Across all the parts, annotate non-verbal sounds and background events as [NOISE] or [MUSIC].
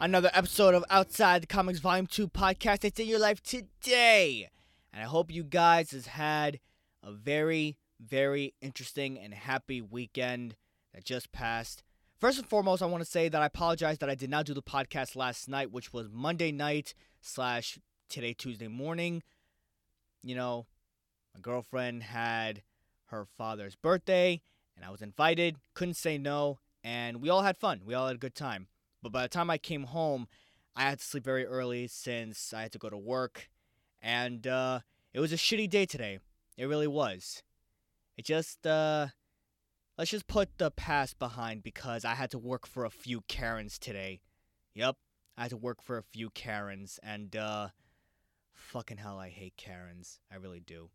Another episode of Outside the Comics Volume 2 podcast that's in your life today. And I hope you guys has had a very, very interesting and happy weekend that just passed. First and foremost, I want to say that I apologize that I did not do the podcast last night, which was Monday night slash today, Tuesday morning. You know, my girlfriend had her father's birthday, and I was invited, couldn't say no, and we all had fun. We all had a good time. But by the time I came home, I had to sleep very early since I had to go to work, and uh, it was a shitty day today. It really was. It just, uh, let's just put the past behind because I had to work for a few Karens today. Yep, I had to work for a few Karens, and, uh, fucking hell, I hate Karens. I really do.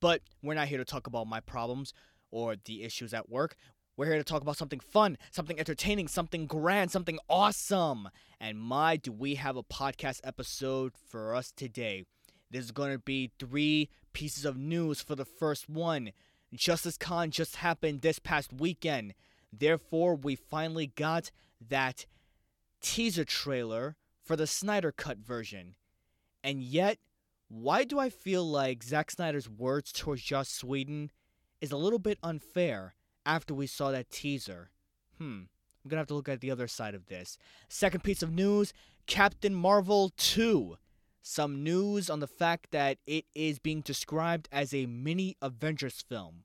But we're not here to talk about my problems or the issues at work. We're here to talk about something fun, something entertaining, something grand, something awesome. And my, do we have a podcast episode for us today? There's going to be three pieces of news for the first one. Justice Con just happened this past weekend. Therefore, we finally got that teaser trailer for the Snyder Cut version. And yet, why do I feel like Zack Snyder's words towards Joss Whedon is a little bit unfair after we saw that teaser? Hmm. I'm gonna have to look at the other side of this. Second piece of news Captain Marvel 2. Some news on the fact that it is being described as a mini Avengers film.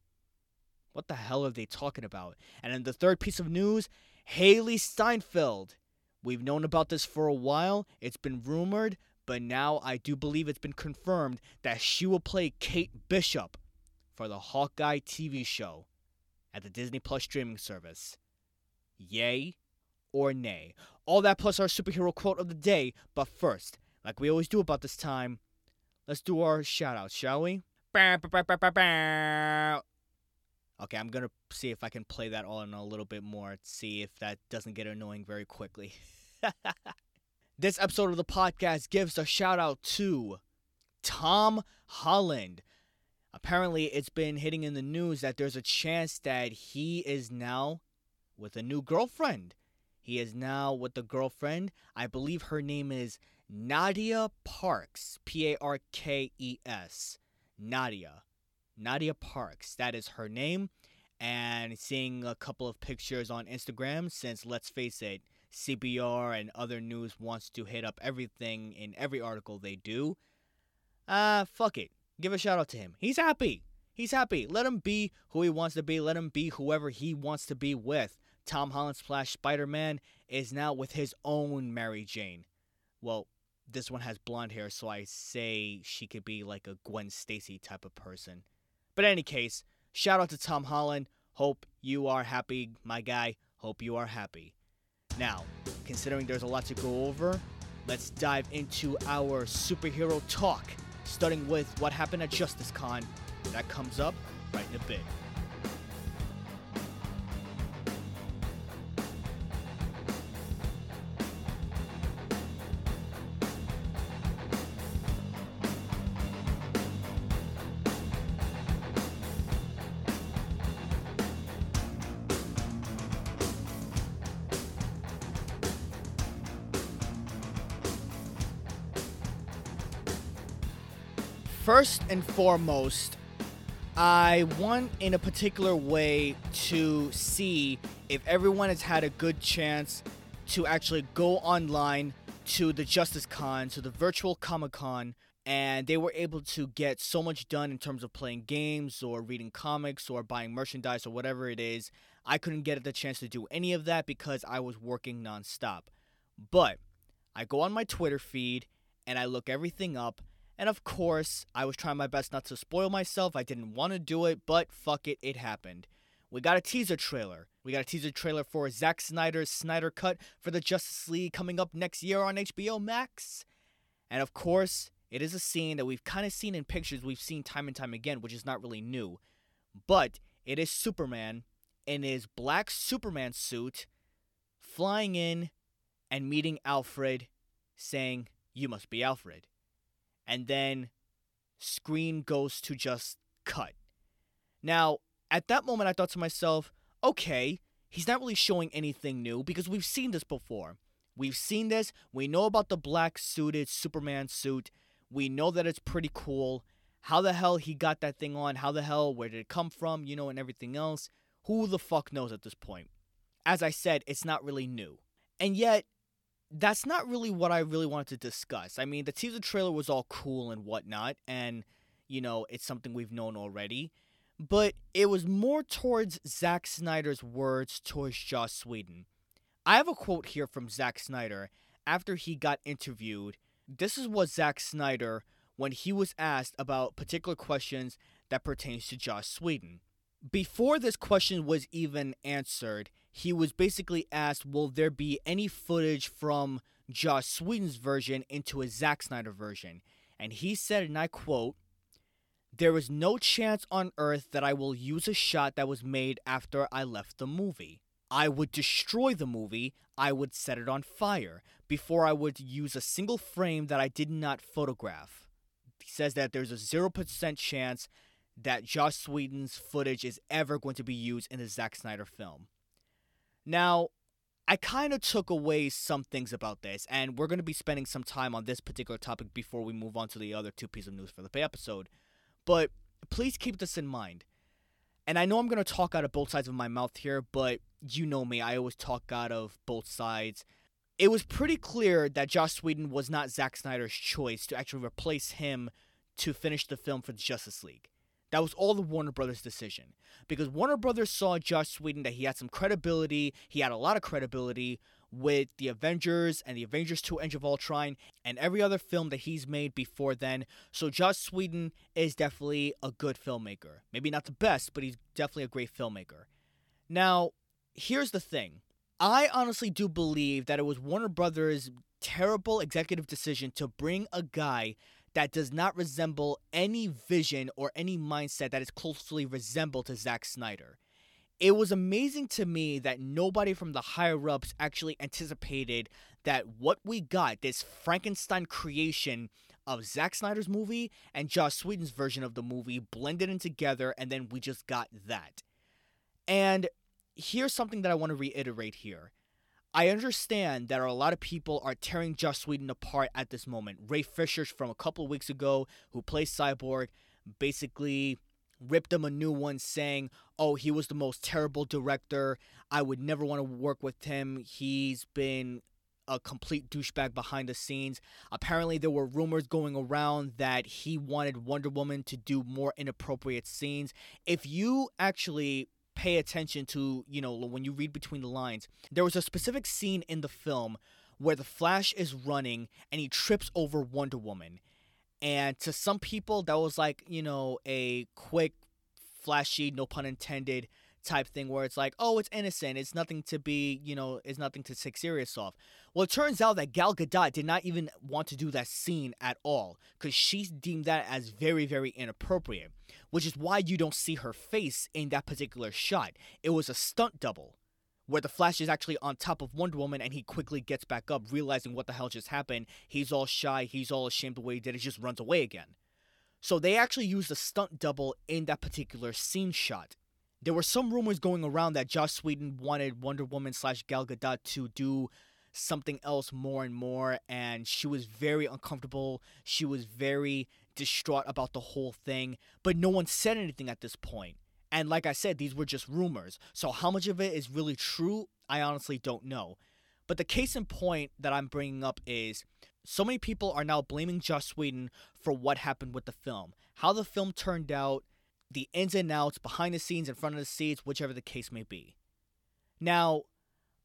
What the hell are they talking about? And then the third piece of news Hailee Steinfeld. We've known about this for a while, it's been rumored, but now I do believe it's been confirmed that she will play Kate Bishop for the Hawkeye TV show at the Disney Plus streaming service. Yay or nay? All that plus our superhero quote of the day, but first, like we always do about this time, let's do our shout outs, shall we? Okay, I'm gonna see if I can play that all in a little bit more, see if that doesn't get annoying very quickly. [LAUGHS] this episode of the podcast gives a shout out to Tom Holland. Apparently, it's been hitting in the news that there's a chance that he is now with a new girlfriend. He is now with the girlfriend. I believe her name is Nadia Parkes. P A R K E S. Nadia. Nadia Parkes. That is her name. And seeing a couple of pictures on Instagram, since let's face it, CBR and other news wants to hit up everything in every article they do. Uh, fuck it. Give a shout out to him. He's happy. He's happy. Let him be who he wants to be. Let him be whoever he wants to be with. Tom Holland slash Spider Man is now with his own Mary Jane. Well, this one has blonde hair, so I say she could be like a Gwen Stacy type of person. But in any case, shout out to Tom Holland. Hope you are happy, my guy. Hope you are happy. Now, considering there's a lot to go over, let's dive into our superhero talk, starting with what happened at Justice Con. That comes up right in a bit. First and foremost, I want in a particular way to see if everyone has had a good chance to actually go online to the Justice Con, to the virtual Comic Con, and they were able to get so much done in terms of playing games or reading comics or buying merchandise or whatever it is. I couldn't get the chance to do any of that because I was working nonstop. But I go on my Twitter feed and I look everything up. And of course, I was trying my best not to spoil myself. I didn't want to do it, but fuck it, it happened. We got a teaser trailer We got a teaser trailer for Zack Snyder's Snyder Cut for the Justice League coming up next year on HBO Max. And of course, it is a scene that we've kind of seen in pictures we've seen time and time again, which is not really new. But it is Superman in his black Superman suit flying in and meeting Alfred, saying, You must be Alfred. And then screen goes to just cut. Now, at that moment, I thought to myself, okay, he's not really showing anything new because we've seen this before. We've seen this. We know about the black suited Superman suit. We know that it's pretty cool. How the hell he got that thing on? How the hell, where did it come from? You know, and everything else. Who the fuck knows at this point? As I said, it's not really new. And yet, that's not really what I really wanted to discuss. I mean, the teaser trailer was all cool and whatnot, and, you know, it's something we've known already but it was more towards Zack Snyder's words towards Joss Whedon. I have a quote here from Zack Snyder after he got interviewed. This is what Zack Snyder, when he was asked about particular questions that pertains to Joss Whedon. Before this question was even answered, he was basically asked, "Will there be any footage from Joss Whedon's version into a Zack Snyder version?" And he said, and I quote, there is no chance on earth that I will use a shot that was made after I left the movie. I would destroy the movie, I would set it on fire, before I would use a single frame that I did not photograph. He says that there's a 0% chance that Joss Whedon's footage is ever going to be used in a Zack Snyder film. Now, I kind of took away some things about this, and we're going to be spending some time on this particular topic before we move on to the other two pieces of news for the pay episode. But please keep this in mind. And I know I'm going to talk out of both sides of my mouth here, but you know me, I always talk out of both sides. It was pretty clear that Joss Whedon was not Zack Snyder's choice to actually replace him to finish the film for the Justice League. That was all the Warner Brothers decision. Because Warner Brothers saw Joss Whedon that he had some credibility, he had a lot of credibility with the Avengers and the Avengers 2 Age of Ultron and every other film that he's made before then. So Joss Whedon is definitely a good filmmaker. Maybe not the best, but he's definitely a great filmmaker. Now, here's the thing. I honestly do believe that it was Warner Brothers' terrible executive decision to bring a guy that does not resemble any vision or any mindset that is closely resembled to Zack Snyder it was amazing to me that nobody from the higher ups actually anticipated that what we got, this Frankenstein creation of Zack Snyder's movie and Josh Whedon's version of the movie, blended in together, and then we just got that. And here's something that I want to reiterate here. I understand that a lot of people are tearing Joss Whedon apart at this moment. Ray Fisher from a couple weeks ago, who plays Cyborg, basically ripped him a new one saying, oh, he was the most terrible director. I would never want to work with him. He's been a complete douchebag behind the scenes. Apparently, there were rumors going around that he wanted Wonder Woman to do more inappropriate scenes. If you actually pay attention to, you know, when you read between the lines, there was a specific scene in the film where the Flash is running and he trips over Wonder Woman. And to some people, that was like, you know, a quick, flashy, no pun intended type thing where it's like, oh, it's innocent. It's nothing to be, you know, it's nothing to take serious off. Well, it turns out that Gal Gadot did not even want to do that scene at all because she deemed that as very, very inappropriate, which is why you don't see her face in that particular shot. It was a stunt double where the Flash is actually on top of Wonder Woman and he quickly gets back up, realizing what the hell just happened. He's all shy, he's all ashamed the way he did it, just runs away again. So they actually used a stunt double in that particular scene shot. There were some rumors going around that Josh Whedon wanted Wonder Woman slash Gal Gadot to do something else more and more, and she was very uncomfortable. She was very distraught about the whole thing, but no one said anything at this point. And like I said, these were just rumors. So how much of it is really true, I honestly don't know. But the case in point that I'm bringing up is so many people are now blaming Josh Whedon for what happened with the film, how the film turned out, the ins and outs, behind the scenes, in front of the scenes, whichever the case may be. Now,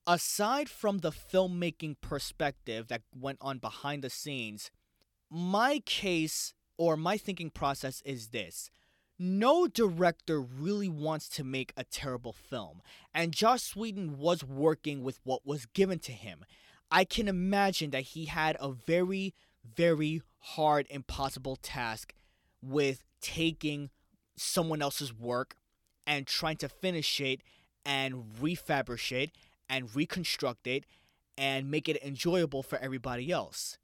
aside from the filmmaking perspective that went on behind the scenes, my case or my thinking process is this no director really wants to make a terrible film, and Joss Whedon was working with what was given to him. I can imagine that he had a very, very hard, impossible task with taking someone else's work and trying to finish it and refabricate and reconstruct it and make it enjoyable for everybody else.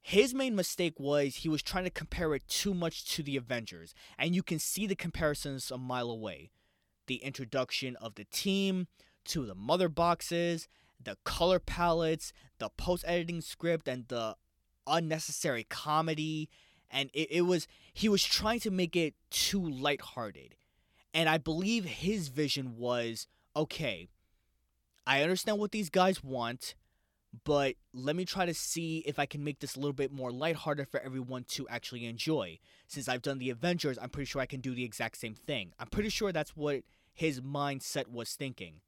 His main mistake was he was trying to compare it too much to the Avengers, and you can see the comparisons a mile away. The introduction of the team to the mother boxes, the color palettes, the post editing script, and the unnecessary comedy. And it, it was, he was trying to make it too lighthearted. And I believe his vision was okay, I understand what these guys want, but let me try to see if I can make this a little bit more lighthearted for everyone to actually enjoy. Since I've done the Avengers, I'm pretty sure I can do the exact same thing. I'm pretty sure that's what his mindset was thinking.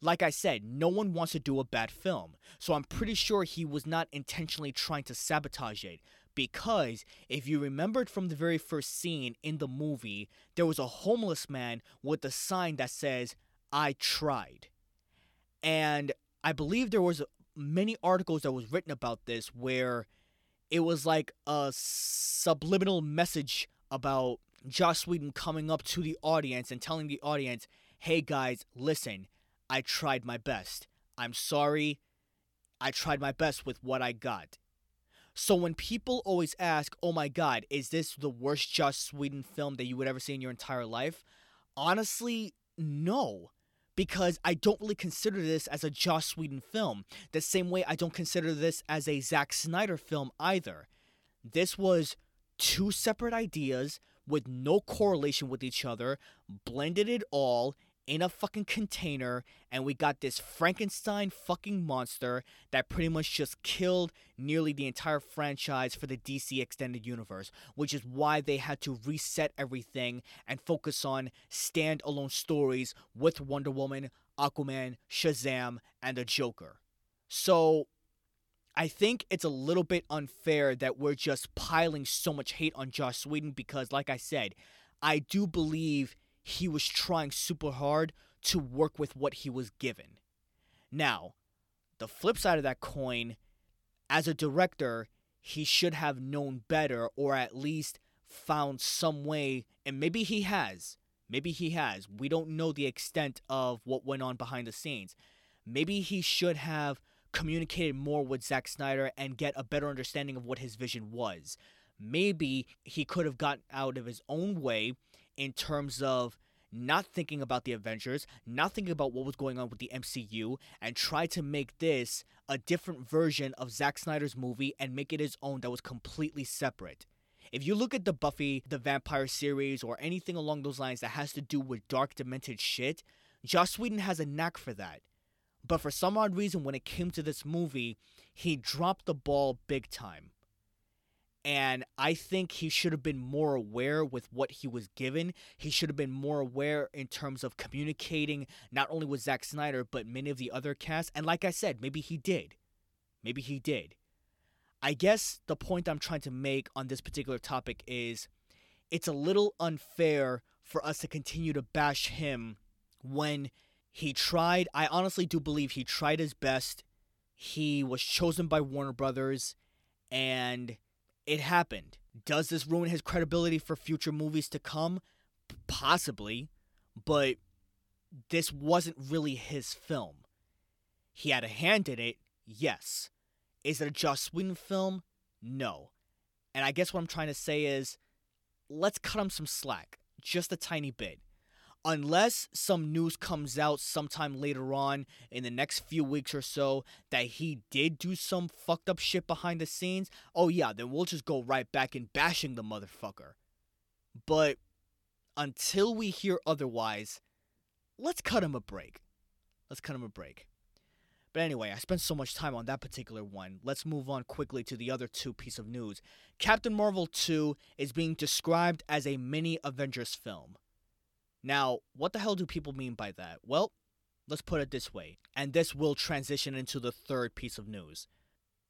Like I said, no one wants to do a bad film, so I'm pretty sure he was not intentionally trying to sabotage it. Because if you remembered from the very first scene in the movie, there was a homeless man with a sign that says, I tried. And I believe there was many articles that was written about this where it was like a subliminal message about Josh Whedon coming up to the audience and telling the audience, "Hey guys, listen, I tried my best. I'm sorry. I tried my best with what I got." So when people always ask, "Oh my god, is this the worst Joss Whedon film that you would ever see in your entire life?" Honestly, no because I don't really consider this as a Joss Whedon film. The same way I don't consider this as a Zack Snyder film either. This was two separate ideas with no correlation with each other, blended it all, in a fucking container and we got this Frankenstein fucking monster that pretty much just killed nearly the entire franchise for the DC Extended Universe, which is why they had to reset everything and focus on standalone stories with Wonder Woman, Aquaman, Shazam, and the Joker. So, I think it's a little bit unfair that we're just piling so much hate on Joss Whedon because, like I said, I do believe he was trying super hard to work with what he was given. Now, the flip side of that coin, as a director, he should have known better or at least found some way, and maybe he has. Maybe he has. We don't know the extent of what went on behind the scenes. Maybe he should have communicated more with Zack Snyder and get a better understanding of what his vision was. Maybe he could have gotten out of his own way in terms of not thinking about the Avengers, not thinking about what was going on with the MCU, and try to make this a different version of Zack Snyder's movie and make it his own that was completely separate. If you look at the Buffy the Vampire series or anything along those lines that has to do with dark, demented shit, Joss Whedon has a knack for that. But for some odd reason, when it came to this movie, he dropped the ball big time. And I think he should have been more aware with what he was given. He should have been more aware in terms of communicating not only with Zack Snyder, but many of the other cast. And like I said, maybe he did. Maybe he did. I guess the point I'm trying to make on this particular topic is it's a little unfair for us to continue to bash him when he tried. I honestly do believe he tried his best. He was chosen by Warner Brothers and it happened. Does this ruin his credibility for future movies to come? Possibly, but this wasn't really his film. He had a hand in it, yes. Is it a Joss Whedon film? No. And I guess what I'm trying to say is let's cut him some slack, just a tiny bit unless some news comes out sometime later on in the next few weeks or so that he did do some fucked up shit behind the scenes, oh yeah, then we'll just go right back in bashing the motherfucker. But until we hear otherwise, let's cut him a break. Let's cut him a break. But anyway, I spent so much time on that particular one. Let's move on quickly to the other two piece of news. Captain Marvel 2 is being described as a mini Avengers film. Now, what the hell do people mean by that? Well, let's put it this way, and this will transition into the third piece of news.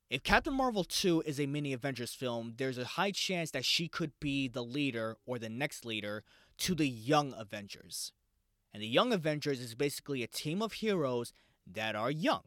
If Captain Marvel 2 is a mini Avengers film, there's a high chance that she could be the leader or the next leader to the Young Avengers. And the Young Avengers is basically a team of heroes that are young.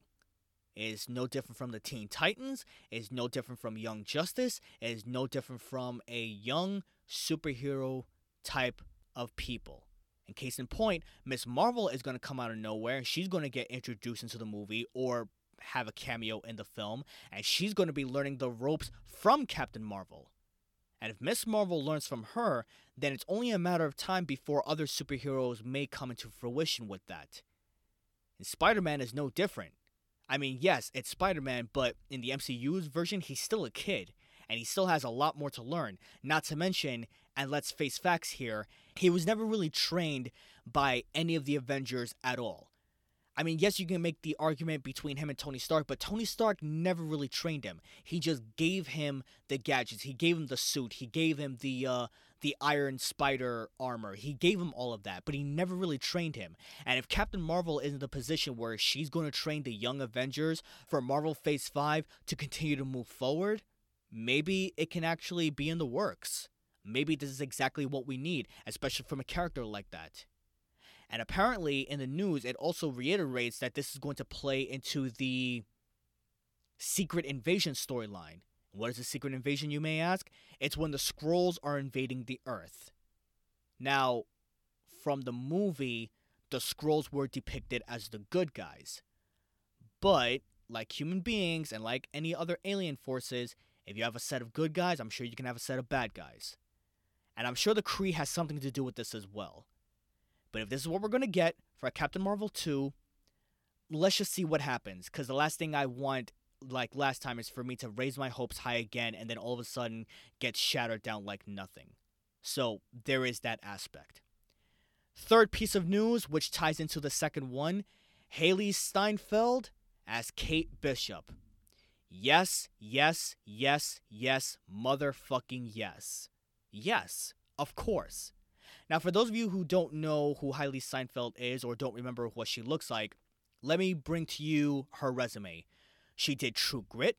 It is no different from the Teen Titans, it is no different from Young Justice, it is no different from a young superhero type of people. In case in point, Miss Marvel is going to come out of nowhere. She's going to get introduced into the movie or have a cameo in the film, and she's going to be learning the ropes from Captain Marvel. And if Miss Marvel learns from her, then it's only a matter of time before other superheroes may come into fruition with that. And Spider Man is no different. I mean, yes, it's Spider Man, but in the MCU's version, he's still a kid, and he still has a lot more to learn. Not to mention, and let's face facts here, he was never really trained by any of the Avengers at all. I mean, yes, you can make the argument between him and Tony Stark, but Tony Stark never really trained him. He just gave him the gadgets. He gave him the suit. He gave him the uh, the Iron Spider armor. He gave him all of that, but he never really trained him. And if Captain Marvel is in the position where she's going to train the young Avengers for Marvel Phase 5 to continue to move forward, maybe it can actually be in the works. Maybe this is exactly what we need, especially from a character like that. And apparently, in the news, it also reiterates that this is going to play into the secret invasion storyline. What is a secret invasion, you may ask? It's when the Skrulls are invading the Earth. Now, from the movie, the Skrulls were depicted as the good guys. But, like human beings and like any other alien forces, if you have a set of good guys, I'm sure you can have a set of bad guys. And I'm sure the Kree has something to do with this as well. But if this is what we're going to get for Captain Marvel 2, let's just see what happens. Because the last thing I want, like last time, is for me to raise my hopes high again and then all of a sudden get shattered down like nothing. So there is that aspect. Third piece of news, which ties into the second one Hailee Steinfeld as Kate Bishop. Yes, yes, yes, yes, motherfucking yes. Yes, of course. Now, for those of you who don't know who Hailee Steinfeld is or don't remember what she looks like, let me bring to you her resume. She did True Grit.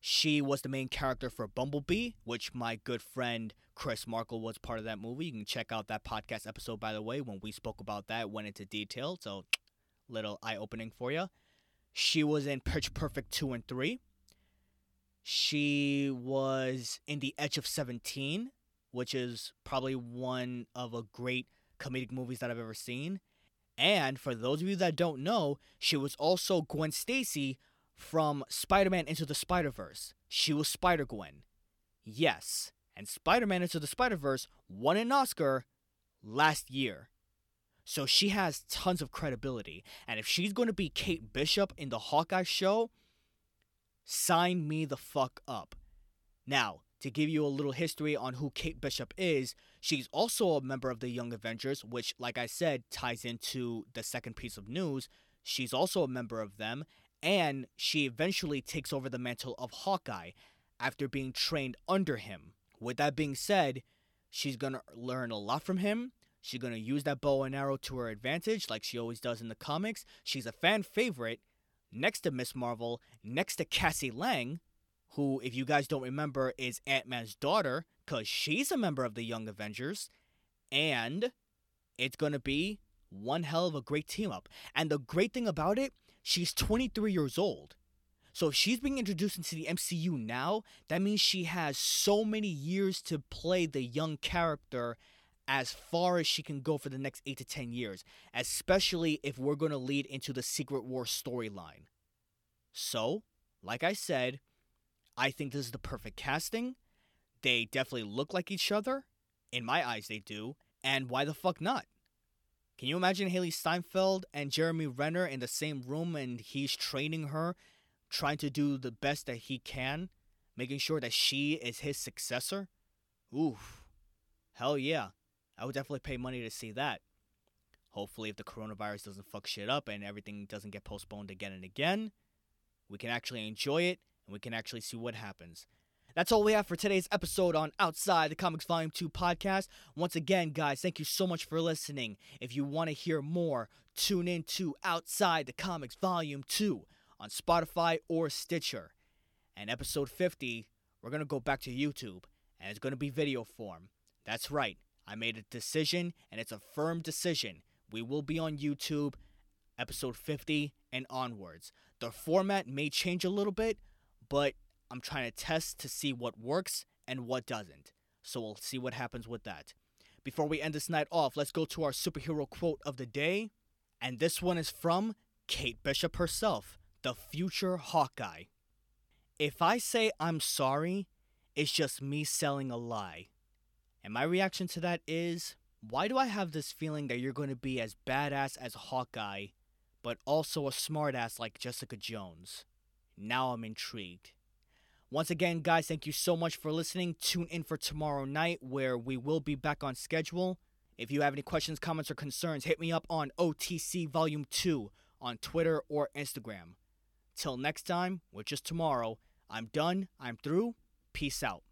She was the main character for Bumblebee, which my good friend Chris Markle was part of that movie. You can check out that podcast episode, by the way, when we spoke about that, went into detail. So, [TSK] little eye opening for you. She was in Pitch Perfect 2 and 3. She was in The Edge of 17, which is probably one of a great comedic movies that I've ever seen. And for those of you that don't know, she was also Gwen Stacy from Spider Man Into the Spider Verse. She was Spider Gwen. Yes, and Spider Man Into the Spider Verse won an Oscar last year. So she has tons of credibility. And if she's going to be Kate Bishop in the Hawkeye show, sign me the fuck up. Now, to give you a little history on who Kate Bishop is, she's also a member of the Young Avengers, which, like I said, ties into the second piece of news. She's also a member of them, and she eventually takes over the mantle of Hawkeye after being trained under him. With that being said, she's gonna learn a lot from him. She's gonna use that bow and arrow to her advantage, like she always does in the comics. She's a fan favorite, next to Miss Marvel, next to Cassie Lang, who, if you guys don't remember, is Ant Man's daughter, because she's a member of the Young Avengers. And it's going to be one hell of a great team up. And the great thing about it, she's 23 years old. So if she's being introduced into the MCU now, that means she has so many years to play the young character as far as she can go for the next 8 to 10 years, especially if we're going to lead into the Secret War storyline. So, like I said, I think this is the perfect casting. They definitely look like each other. In my eyes, they do. And why the fuck not? Can you imagine Hailee Steinfeld and Jeremy Renner in the same room and he's training her, trying to do the best that he can, making sure that she is his successor? Oof. Hell yeah. I would definitely pay money to see that. Hopefully, if the coronavirus doesn't fuck shit up and everything doesn't get postponed again and again, we can actually enjoy it and we can actually see what happens. That's all we have for today's episode on Outside the Comics Volume 2 podcast. Once again, guys, thank you so much for listening. If you want to hear more, tune in to Outside the Comics Volume 2 on Spotify or Stitcher. And episode 50, we're going to go back to YouTube and it's going to be video form. That's right. I made a decision and it's a firm decision. We will be on YouTube episode 50 and onwards. The format may change a little bit, but I'm trying to test to see what works and what doesn't. So we'll see what happens with that. Before we end this night off, let's go to our superhero quote of the day. And this one is from Kate Bishop herself, the future Hawkeye. If I say I'm sorry, it's just me selling a lie. And my reaction to that is why do I have this feeling that you're going to be as badass as Hawkeye, but also a smartass like Jessica Jones? Now I'm intrigued. Once again, guys, thank you so much for listening. Tune in for tomorrow night where we will be back on schedule. If you have any questions, comments, or concerns, hit me up on OTC Volume 2 on Twitter or Instagram. Till next time, which is tomorrow, I'm done, I'm through. Peace out.